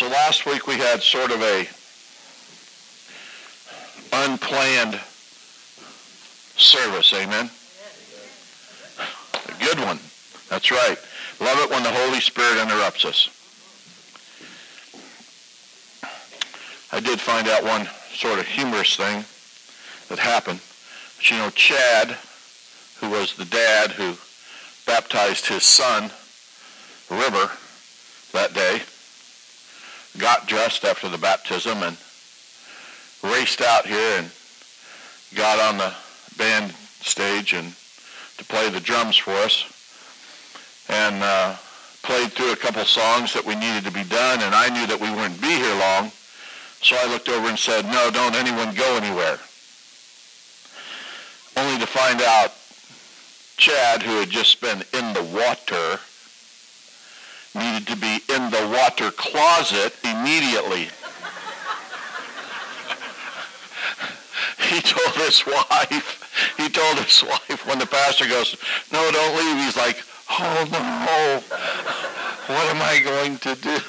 So last week we had sort of a unplanned service, amen? A good one. That's right. Love it when the Holy Spirit interrupts us. I did find out one sort of humorous thing that happened. But you know, Chad, who was the dad who baptized his son, River, that day, got dressed after the baptism and raced out here and got on the band stage and to play the drums for us. And uh, played through a couple songs that we needed to be done and I knew that we wouldn't be here long. So I looked over and said no don't anyone go anywhere. Only to find out Chad who had just been in the water needed to be in the water closet immediately. he told his wife, he told his wife when the pastor goes, no, don't leave. He's like, oh no, what am I going to do?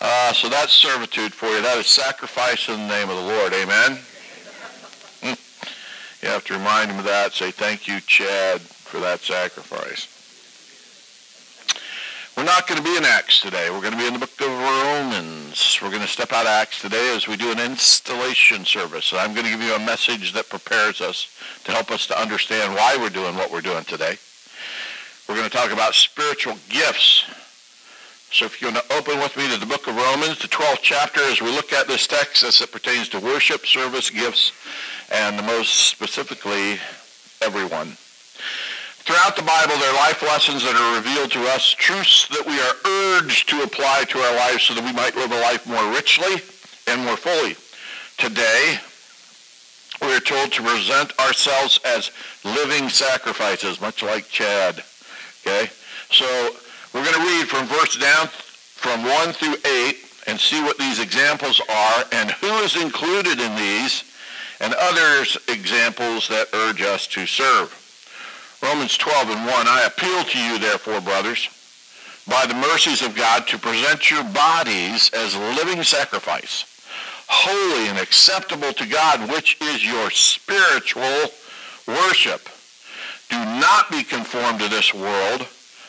Uh, so that's servitude for you. That is sacrifice in the name of the Lord. Amen. You have to remind him of that. Say, thank you, Chad, for that sacrifice. We're not going to be in Acts today. We're going to be in the book of Romans. We're going to step out of Acts today as we do an installation service. I'm going to give you a message that prepares us to help us to understand why we're doing what we're doing today. We're going to talk about spiritual gifts. So if you want to open with me to the book of Romans, the 12th chapter, as we look at this text as it pertains to worship, service, gifts, and the most specifically, everyone. Throughout the Bible, there are life lessons that are revealed to us, truths that we are urged to apply to our lives so that we might live a life more richly and more fully. Today, we are told to present ourselves as living sacrifices, much like Chad. Okay? So we're going to read from verse down from 1 through 8 and see what these examples are and who is included in these and others examples that urge us to serve. Romans 12 and 1, I appeal to you, therefore, brothers, by the mercies of God, to present your bodies as living sacrifice, holy and acceptable to God, which is your spiritual worship. Do not be conformed to this world,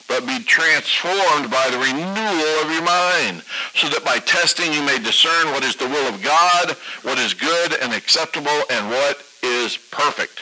but be transformed by the renewal of your mind, so that by testing you may discern what is the will of God, what is good and acceptable, and what is perfect.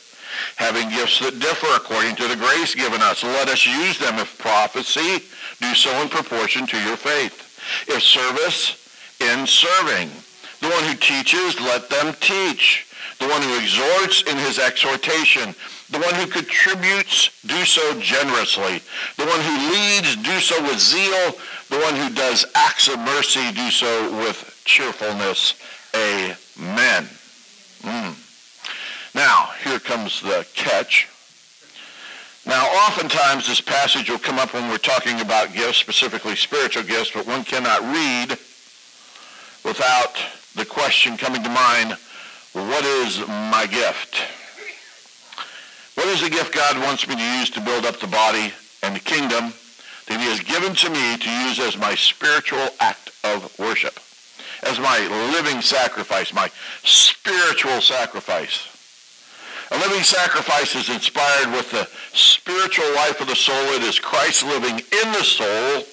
having gifts that differ according to the grace given us. Let us use them. If prophecy, do so in proportion to your faith. If service, in serving. The one who teaches, let them teach. The one who exhorts in his exhortation. The one who contributes, do so generously. The one who leads, do so with zeal. The one who does acts of mercy, do so with cheerfulness. Amen. Now, here comes the catch. Now, oftentimes this passage will come up when we're talking about gifts, specifically spiritual gifts, but one cannot read without the question coming to mind, what is my gift? What is the gift God wants me to use to build up the body and the kingdom that he has given to me to use as my spiritual act of worship, as my living sacrifice, my spiritual sacrifice? A living sacrifice is inspired with the spiritual life of the soul. It is Christ living in the soul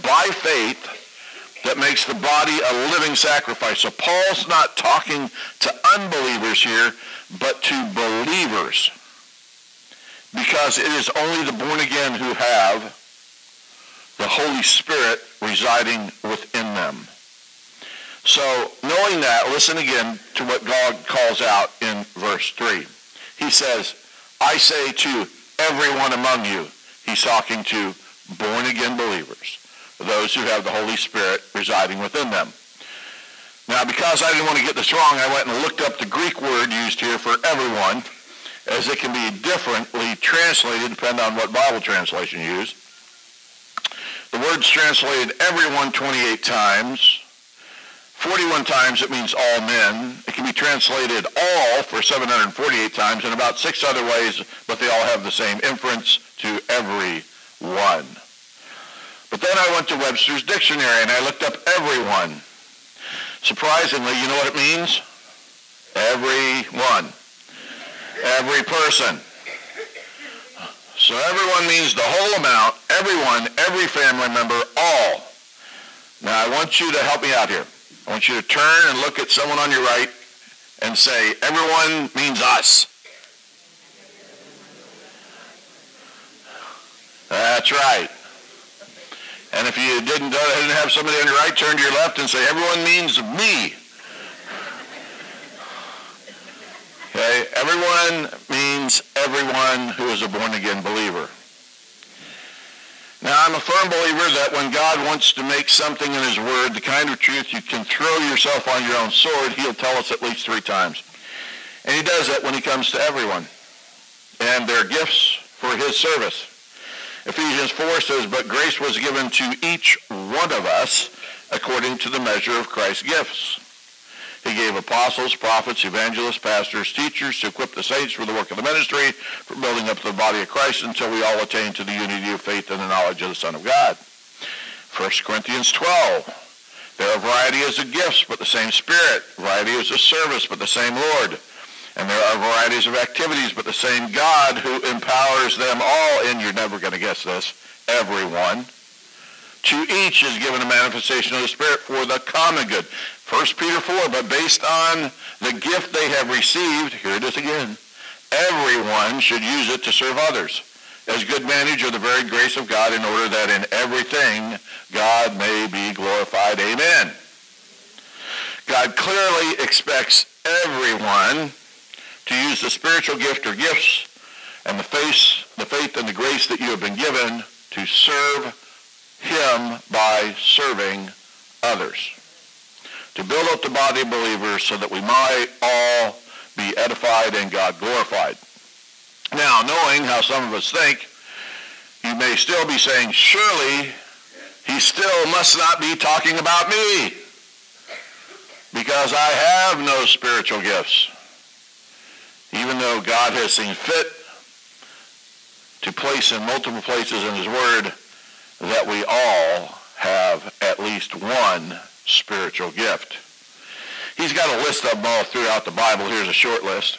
by faith that makes the body a living sacrifice. So Paul's not talking to unbelievers here, but to believers. Because it is only the born again who have the Holy Spirit residing within them. So knowing that, listen again to what God calls out in verse 3. He says, I say to everyone among you, he's talking to born again believers, those who have the Holy Spirit residing within them. Now, because I didn't want to get this wrong, I went and looked up the Greek word used here for everyone, as it can be differently translated depending on what Bible translation you use. The word's translated everyone 28 times. 41 times it means all men. It can be translated all for 748 times in about six other ways, but they all have the same inference to every one. But then I went to Webster's dictionary and I looked up everyone. Surprisingly, you know what it means? Everyone. Every person. So everyone means the whole amount, everyone, every family member, all. Now I want you to help me out here. I want you to turn and look at someone on your right and say, everyone means us. That's right. And if you didn't, didn't have somebody on your right, turn to your left and say, everyone means me. Okay? Everyone means everyone who is a born-again believer. Now, I'm a firm believer that when God wants to make something in his word, the kind of truth you can throw yourself on your own sword, he'll tell us at least three times. And he does that when he comes to everyone. And they're gifts for his service. Ephesians 4 says, But grace was given to each one of us according to the measure of Christ's gifts. He gave apostles, prophets, evangelists, pastors, teachers to equip the saints for the work of the ministry, for building up the body of Christ until we all attain to the unity of faith and the knowledge of the Son of God. 1 Corinthians 12. There are varieties of gifts, but the same Spirit. Varieties of service, but the same Lord. And there are varieties of activities, but the same God who empowers them all. And you're never going to guess this. Everyone. To each is given a manifestation of the Spirit for the common good. 1 Peter 4, but based on the gift they have received, here it is again, everyone should use it to serve others as good manager of the very grace of God in order that in everything God may be glorified. Amen. God clearly expects everyone to use the spiritual gift or gifts and the faith, the faith and the grace that you have been given to serve him by serving others to build up the body of believers so that we might all be edified and God glorified. Now, knowing how some of us think, you may still be saying, surely he still must not be talking about me because I have no spiritual gifts. Even though God has seen fit to place in multiple places in his word that we all have at least one spiritual gift. He's got a list of them all throughout the Bible. Here's a short list.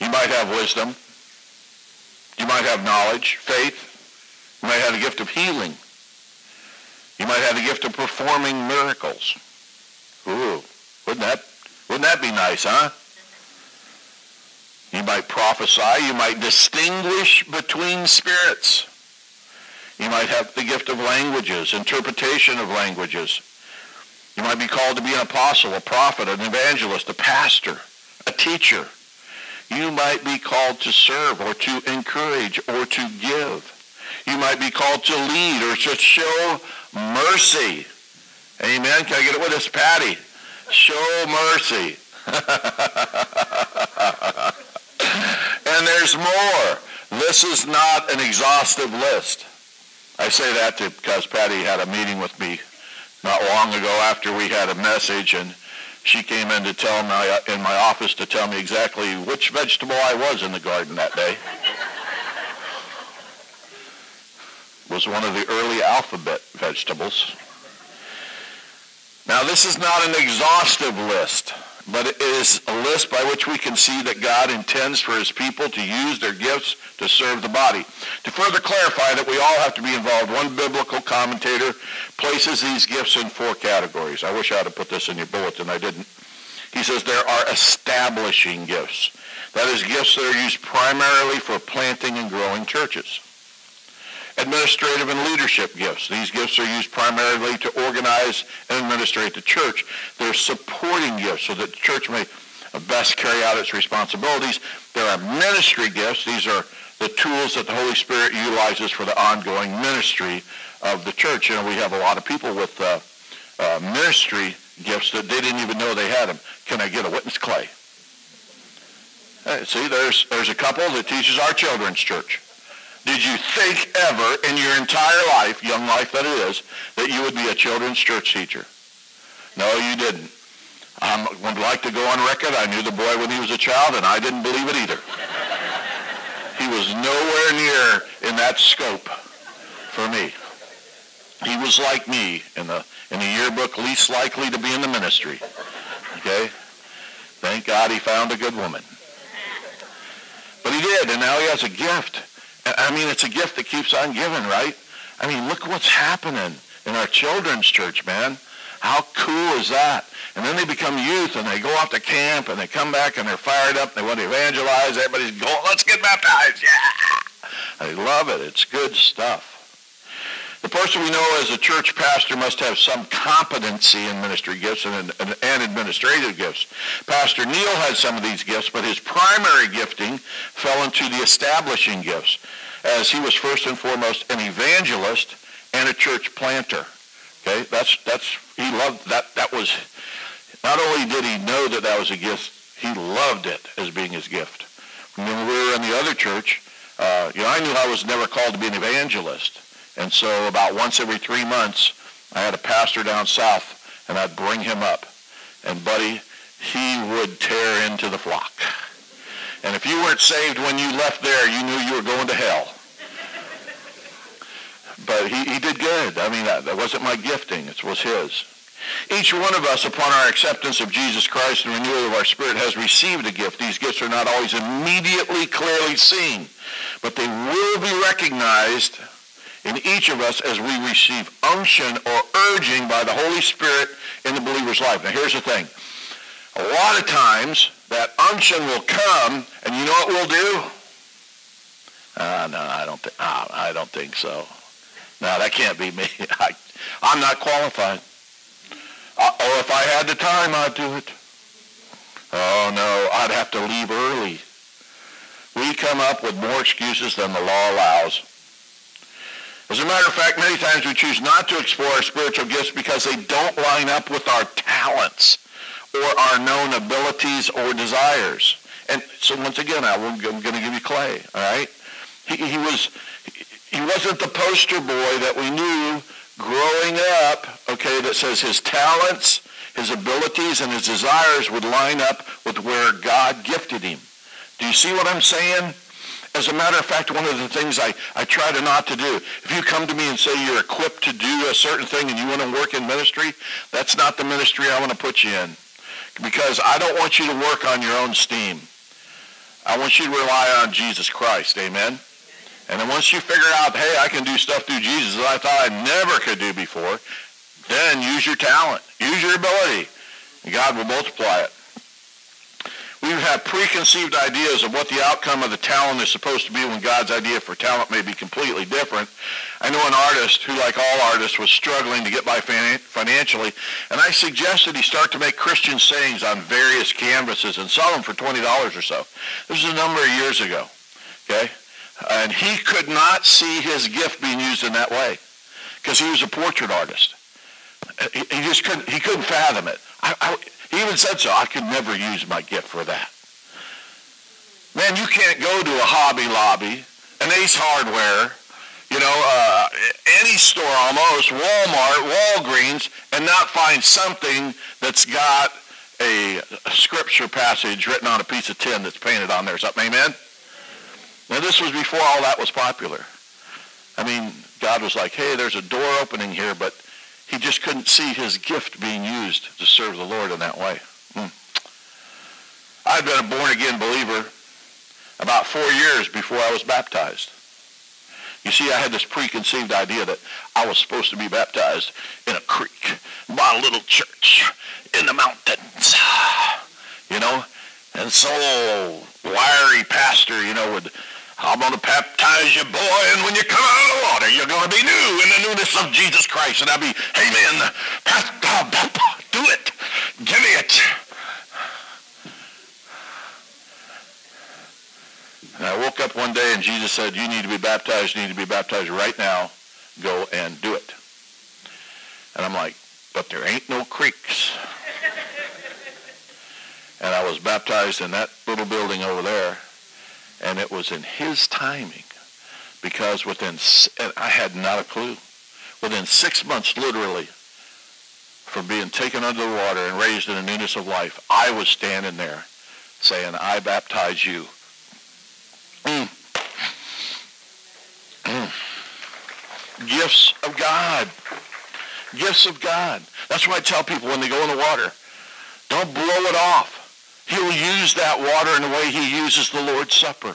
You might have wisdom. You might have knowledge, faith. You might have the gift of healing. You might have the gift of performing miracles. Ooh, wouldn't that, wouldn't that be nice, huh? You might prophesy. You might distinguish between spirits. You might have the gift of languages, interpretation of languages. You might be called to be an apostle, a prophet, an evangelist, a pastor, a teacher. You might be called to serve or to encourage or to give. You might be called to lead or to show mercy. Amen. Can I get it with us, Patty? Show mercy. and there's more. This is not an exhaustive list. I say that because Patty had a meeting with me not long ago after we had a message, and she came in to tell me in my office to tell me exactly which vegetable I was in the garden that day. was one of the early alphabet vegetables. Now, this is not an exhaustive list but it is a list by which we can see that God intends for his people to use their gifts to serve the body. To further clarify that we all have to be involved, one biblical commentator places these gifts in four categories. I wish I had put this in your bulletin. I didn't. He says there are establishing gifts. That is gifts that are used primarily for planting and growing churches administrative and leadership gifts. These gifts are used primarily to organize and administrate the church. They're supporting gifts so that the church may best carry out its responsibilities. There are ministry gifts. These are the tools that the Holy Spirit utilizes for the ongoing ministry of the church. You know, we have a lot of people with uh, uh, ministry gifts that they didn't even know they had them. Can I get a witness clay? See, there's, there's a couple that teaches our children's church. Did you think ever in your entire life, young life that it is, that you would be a children's church teacher? No, you didn't. I would like to go on record. I knew the boy when he was a child, and I didn't believe it either. he was nowhere near in that scope for me. He was like me in the in the yearbook, least likely to be in the ministry. Okay? Thank God he found a good woman. But he did, and now he has a gift. I mean, it's a gift that keeps on giving, right? I mean, look what's happening in our children's church, man. How cool is that? And then they become youth and they go off to camp and they come back and they're fired up. They want to evangelize. Everybody's going, let's get baptized. Yeah. I love it. It's good stuff. The person we know as a church pastor must have some competency in ministry gifts and, and, and, administrative gifts. Pastor Neil had some of these gifts, but his primary gifting fell into the establishing gifts, as he was first and foremost an evangelist and a church planter. Okay, that's that's he loved that. That was not only did he know that that was a gift, he loved it as being his gift. When we were in the other church, uh, you know, I knew I was never called to be an evangelist. And so about once every three months, I had a pastor down south, and I'd bring him up. And buddy, he would tear into the flock. And if you weren't saved when you left there, you knew you were going to hell. But he, he did good. I mean, that, that wasn't my gifting. It was his. Each one of us, upon our acceptance of Jesus Christ and renewal of our spirit, has received a gift. These gifts are not always immediately clearly seen, but they will be recognized in each of us as we receive unction or urging by the Holy Spirit in the believer's life. Now here's the thing. A lot of times that unction will come and you know what we'll do? Uh, no, I don't, th- uh, I don't think so. No, that can't be me. I, I'm not qualified. Uh, or if I had the time, I'd do it. Oh, no, I'd have to leave early. We come up with more excuses than the law allows. As a matter of fact, many times we choose not to explore our spiritual gifts because they don't line up with our talents or our known abilities or desires. And so once again, I am going to give you Clay, all right? He, he, was, he wasn't the poster boy that we knew growing up, okay, that says his talents, his abilities, and his desires would line up with where God gifted him. Do you see what I'm saying? As a matter of fact, one of the things I, I try to not to do, if you come to me and say you're equipped to do a certain thing and you want to work in ministry, that's not the ministry I want to put you in. Because I don't want you to work on your own steam. I want you to rely on Jesus Christ. Amen? And then once you figure out, hey, I can do stuff through Jesus that I thought I never could do before, then use your talent. Use your ability. And God will multiply it we have preconceived ideas of what the outcome of the talent is supposed to be when God's idea for talent may be completely different. I know an artist who, like all artists, was struggling to get by financially, and I suggested he start to make Christian sayings on various canvases and sell them for $20 or so. This was a number of years ago, okay? And he could not see his gift being used in that way because he was a portrait artist. He, just couldn't, he couldn't fathom it. I, I, he even said so. I could never use my gift for that. Man, you can't go to a Hobby Lobby, an Ace Hardware, you know, uh, any store almost, Walmart, Walgreens, and not find something that's got a, scripture passage written on a piece of tin that's painted on there. Something, amen? Now, this was before all that was popular. I mean, God was like, hey, there's a door opening here, but he just couldn't see his gift being used to serve the Lord in that way. Hmm. I'd been a born-again believer about four years before I was baptized. You see, I had this preconceived idea that I was supposed to be baptized in a creek, by a little church in the mountains, you know. And so wiry pastor, you know, would I'm going to baptize you, boy, and when you come out of the water, you're going to be new in the newness of Jesus Christ. And I'll be, amen, uh, do it, give me it. And I woke up one day and Jesus said, you need to be baptized, you need to be baptized right now. go and do it. And I'm like, but there ain't no creeks. and I was baptized in that little building over there, and it was in his timing because within, I had not a clue. Within six months, literally, from being taken under the water and raised in the newness of life, I was standing there saying, I baptize you. Mm. Mm. Gifts of God. Gifts of God. That's why I tell people when they go in the water, don't blow it off. He'll use that water in the way he uses the Lord's Supper.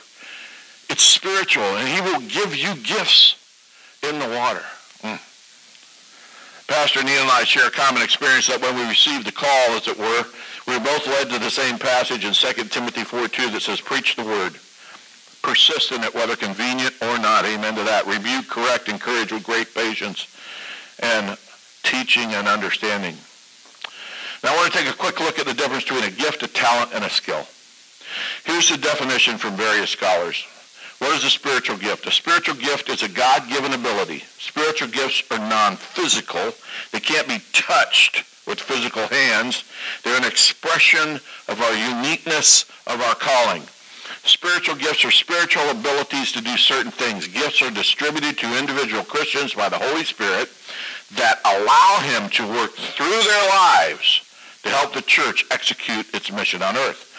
It's spiritual, and he will give you gifts in the water. Mm. Pastor Neil and I share a common experience that when we received the call, as it were, we were both led to the same passage in 2 Timothy 4.2 that says, preach the word. Persist in it, whether convenient or not. Amen to that. Rebuke, correct, encourage with great patience and teaching and understanding. Now I want to take a quick look at the difference between a gift, a talent, and a skill. Here's the definition from various scholars. What is a spiritual gift? A spiritual gift is a God-given ability. Spiritual gifts are non-physical. They can't be touched with physical hands. They're an expression of our uniqueness of our calling. Spiritual gifts are spiritual abilities to do certain things. Gifts are distributed to individual Christians by the Holy Spirit that allow him to work through their lives to help the church execute its mission on earth.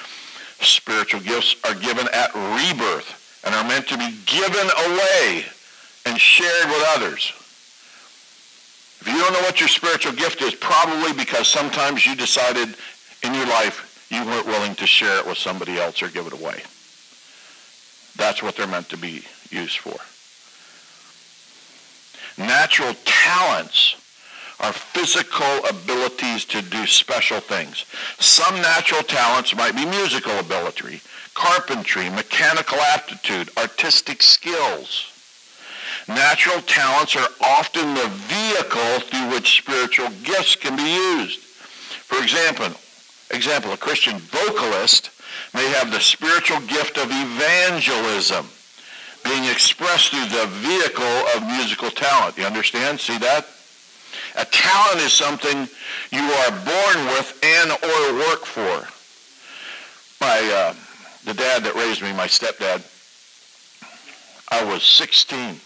Spiritual gifts are given at rebirth and are meant to be given away and shared with others. If you don't know what your spiritual gift is, probably because sometimes you decided in your life you weren't willing to share it with somebody else or give it away. That's what they're meant to be used for. Natural talents are physical abilities to do special things. Some natural talents might be musical ability, carpentry, mechanical aptitude, artistic skills. Natural talents are often the vehicle through which spiritual gifts can be used. For example, example, a Christian vocalist may have the spiritual gift of evangelism being expressed through the vehicle of musical talent. You understand? See that? A talent is something you are born with and or work for. My, uh, the dad that raised me, my stepdad, I was 16.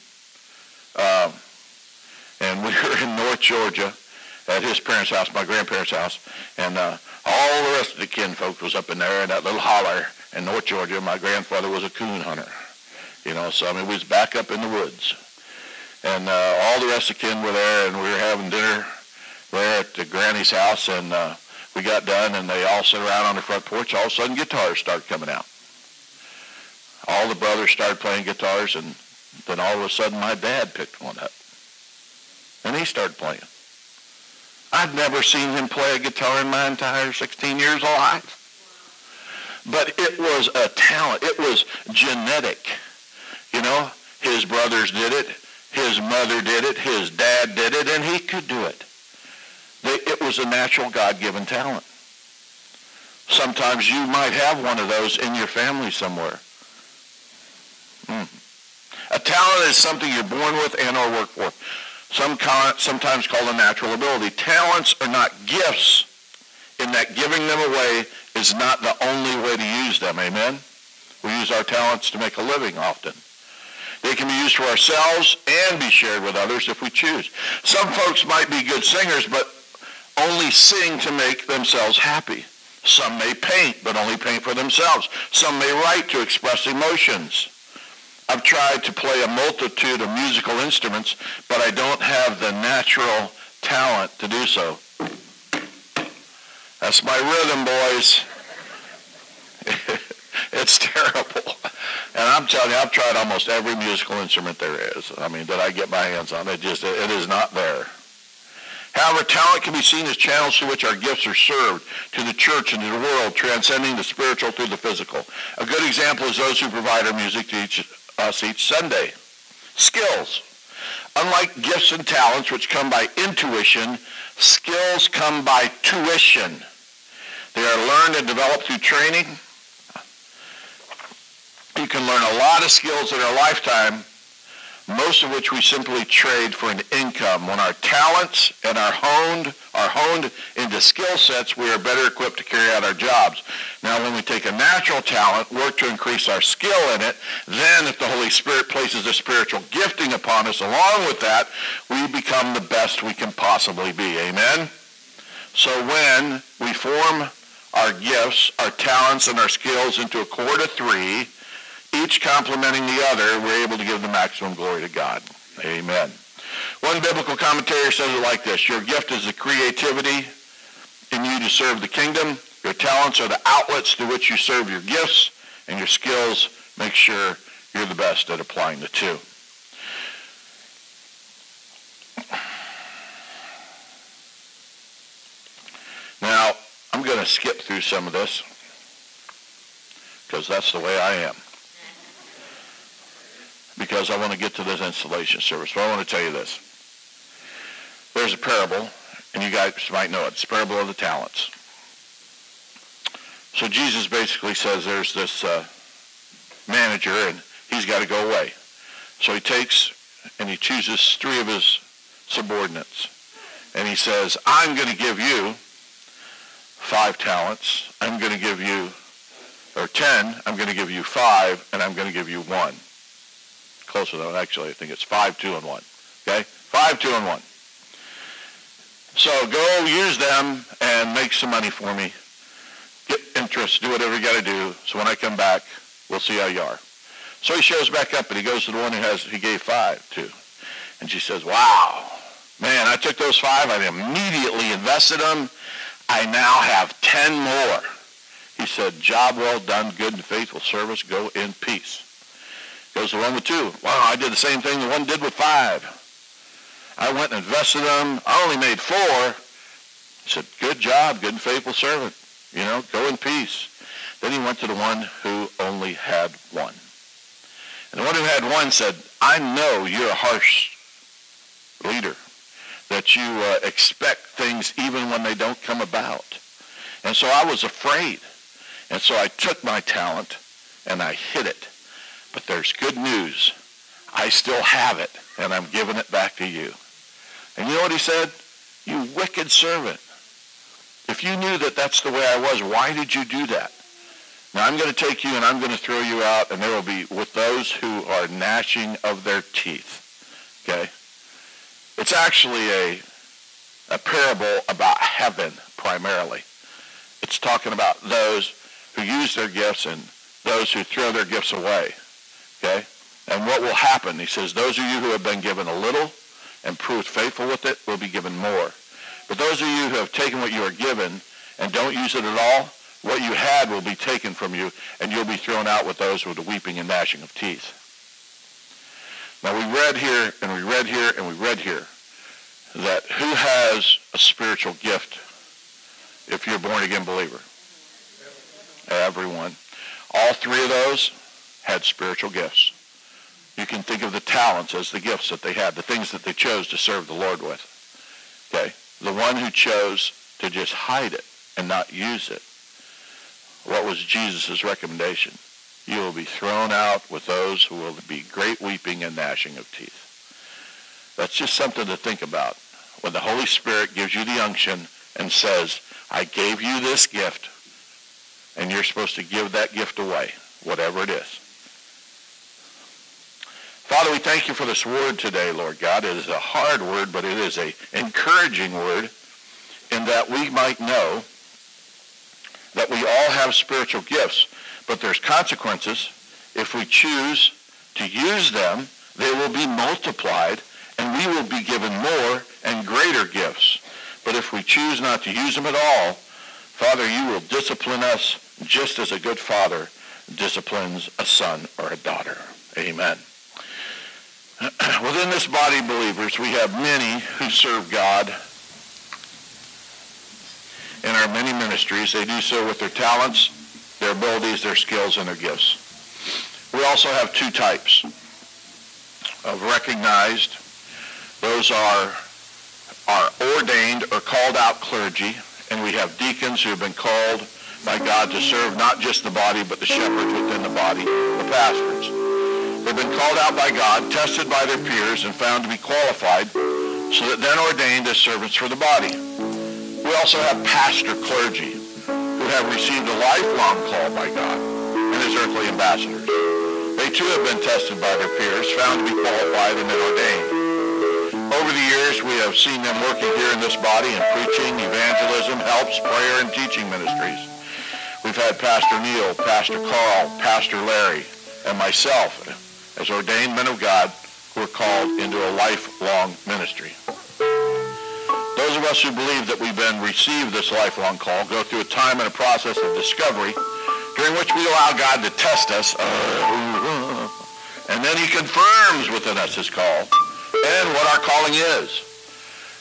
Uh, and we were in North Georgia at his parents' house, my grandparents' house, and uh, all the rest of the kin kinfolk was up in there in that little holler in North Georgia. My grandfather was a coon hunter, you know, so I mean, we was back up in the woods and uh, all the rest of kin were there, and we were having dinner there at the granny's house, and uh, we got done, and they all sat around on the front porch. All of a sudden, guitars started coming out. All the brothers started playing guitars, and then all of a sudden, my dad picked one up, and he started playing. I'd never seen him play a guitar in my entire 16 years of life. But it was a talent. It was genetic. You know, his brothers did it. His mother did it. His dad did it, and he could do it. It was a natural God-given talent. Sometimes you might have one of those in your family somewhere. Mm. A talent is something you're born with and or work for. Some sometimes called a natural ability. Talents are not gifts in that giving them away is not the only way to use them. Amen? We use our talents to make a living often. They can be used for ourselves and be shared with others if we choose. Some folks might be good singers, but only sing to make themselves happy. Some may paint, but only paint for themselves. Some may write to express emotions. I've tried to play a multitude of musical instruments, but I don't have the natural talent to do so. That's my rhythm, boys. it's terrible. And I'm telling you, I've tried almost every musical instrument there is. I mean, that I get my hands on. It just, it is not there. However, talent can be seen as channels through which our gifts are served to the church and to the world, transcending the spiritual through the physical. A good example is those who provide our music to each, us each Sunday. Skills. Unlike gifts and talents, which come by intuition, skills come by tuition. They are learned and developed through training, you can learn a lot of skills in a lifetime, most of which we simply trade for an income. When our talents and our honed are honed into skill sets, we are better equipped to carry out our jobs. Now, when we take a natural talent, work to increase our skill in it, then if the Holy Spirit places a spiritual gifting upon us along with that, we become the best we can possibly be. Amen? So when we form our gifts, our talents, and our skills into a chord of three, each complementing the other, we're able to give the maximum glory to God. Amen. One biblical commentator says it like this. Your gift is the creativity in you to serve the kingdom. Your talents are the outlets through which you serve your gifts. And your skills make sure you're the best at applying the two. Now, I'm going to skip through some of this because that's the way I am because I want to get to this installation service. But I want to tell you this. There's a parable, and you guys might know it. It's parable of the talents. So Jesus basically says there's this uh, manager, and he's got to go away. So he takes and he chooses three of his subordinates. And he says, I'm going to give you five talents. I'm going to give you, or ten. I'm going to give you five, and I'm going to give you one closer though. Actually, I think it's five, two, and one. Okay, five, two, and one. So go use them and make some money for me. Get interest. Do whatever you got to do. So when I come back, we'll see how you are. So he shows back up and he goes to the one who has he gave five to, and she says, "Wow, man, I took those five. I immediately invested them. I now have ten more." He said, "Job well done, good and faithful service. Go in peace." Goes the one with two. Wow, I did the same thing the one did with five. I went and invested them. I only made four. He said, good job, good and faithful servant. You know, go in peace. Then he went to the one who only had one. And the one who had one said, I know you're a harsh leader, that you uh, expect things even when they don't come about. And so I was afraid. And so I took my talent and I hid it. But there's good news. I still have it, and I'm giving it back to you. And you know what he said? You wicked servant. If you knew that that's the way I was, why did you do that? Now I'm going to take you and I'm going to throw you out, and there will be with those who are gnashing of their teeth. Okay? It's actually a, a parable about heaven primarily. It's talking about those who use their gifts and those who throw their gifts away. Okay? And what will happen? He says, those of you who have been given a little and proved faithful with it will be given more. But those of you who have taken what you are given and don't use it at all, what you had will be taken from you, and you'll be thrown out with those with the weeping and gnashing of teeth. Now we read here, and we read here, and we read here, that who has a spiritual gift if you're a born-again believer? Everyone. All three of those had spiritual gifts. You can think of the talents as the gifts that they had, the things that they chose to serve the Lord with. Okay? The one who chose to just hide it and not use it. What was Jesus' recommendation? You will be thrown out with those who will be great weeping and gnashing of teeth. That's just something to think about. When the Holy Spirit gives you the unction and says, I gave you this gift, and you're supposed to give that gift away, whatever it is. Father, we thank you for this word today, Lord God. It is a hard word, but it is a encouraging word in that we might know that we all have spiritual gifts, but there's consequences. If we choose to use them, they will be multiplied, and we will be given more and greater gifts. But if we choose not to use them at all, Father, you will discipline us just as a good father disciplines a son or a daughter. Amen. Within this body of believers, we have many who serve God in our many ministries. They do so with their talents, their abilities, their skills, and their gifts. We also have two types of recognized. Those are, are ordained or called out clergy, and we have deacons who have been called by God to serve not just the body, but the shepherds within the body, the pastors. They've been called out by God, tested by their peers, and found to be qualified, so that then ordained as servants for the body. We also have pastor clergy who have received a lifelong call by God and as earthly ambassadors. They too have been tested by their peers, found to be qualified, and then ordained. Over the years, we have seen them working here in this body in preaching, evangelism, helps, prayer, and teaching ministries. We've had Pastor Neil, Pastor Carl, Pastor Larry, and myself as ordained men of God who are called into a lifelong ministry. Those of us who believe that we've been received this lifelong call go through a time and a process of discovery during which we allow God to test us. Uh, and then he confirms within us his call and what our calling is.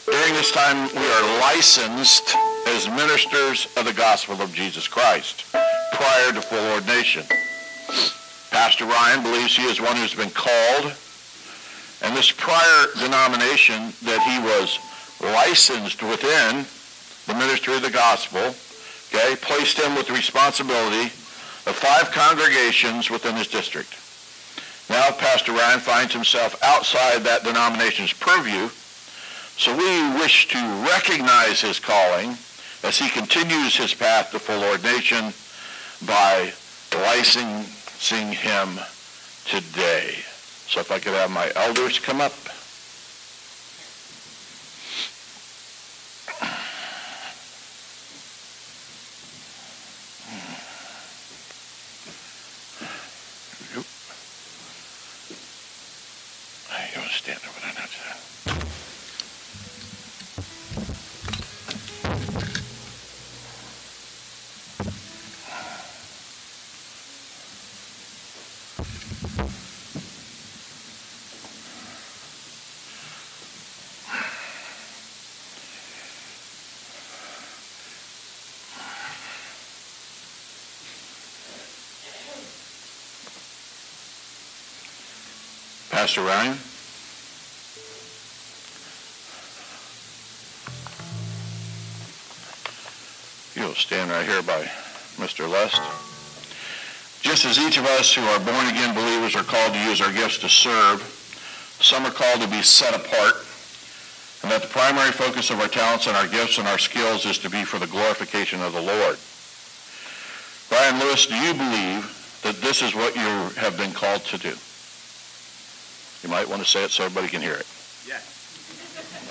During this time, we are licensed as ministers of the gospel of Jesus Christ prior to full ordination. Pastor Rian believes he is one who's been called, and this prior denomination that he was licensed within, the ministry of the gospel, okay, placed him with the responsibility of five congregations within his district. Now Pastor Rian finds himself outside that denomination's purview, so we wish to recognize his calling as he continues his path to full ordination by licensing him today. So if I could have my elders come up. You want to stand over there now? Pastor Rian? You'll stand right here by Mr. Lust. Just as each of us who are born again believers are called to use our gifts to serve, some are called to be set apart, and that the primary focus of our talents and our gifts and our skills is to be for the glorification of the Lord. Brian Lewis, do you believe that this is what you have been called to do? You might want to say it so everybody can hear it. Yes.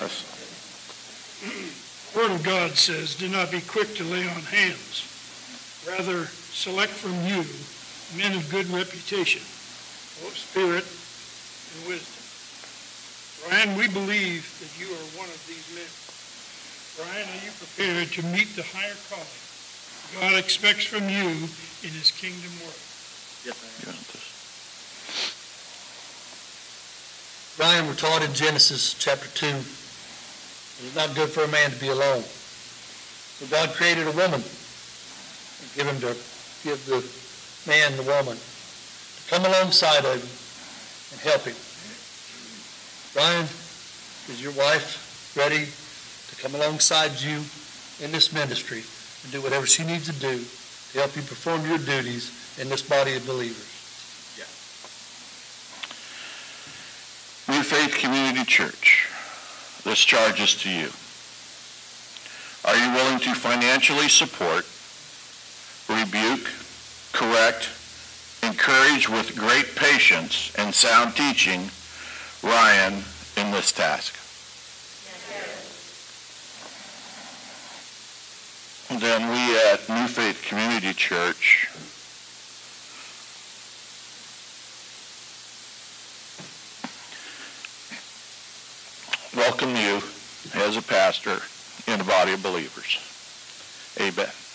That's- Word of God says, "Do not be quick to lay on hands. Rather, select from you men of good reputation, of spirit and wisdom." Brian, we believe that you are one of these men. Brian, are you prepared to meet the higher calling God expects from you in his kingdom work? Yes, I you want this? Brian, we're taught in Genesis chapter 2, it's not good for a man to be alone. So God created a woman and give him to give the man the woman to come alongside of him and help him. Brian, is your wife ready to come alongside you in this ministry and do whatever she needs to do to help you perform your duties in this body of believers? Faith Community Church, this charge is to you. Are you willing to financially support, rebuke, correct, encourage with great patience and sound teaching Rian in this task? Then we at New Faith Community Church welcome you as a pastor in a body of believers. Amen.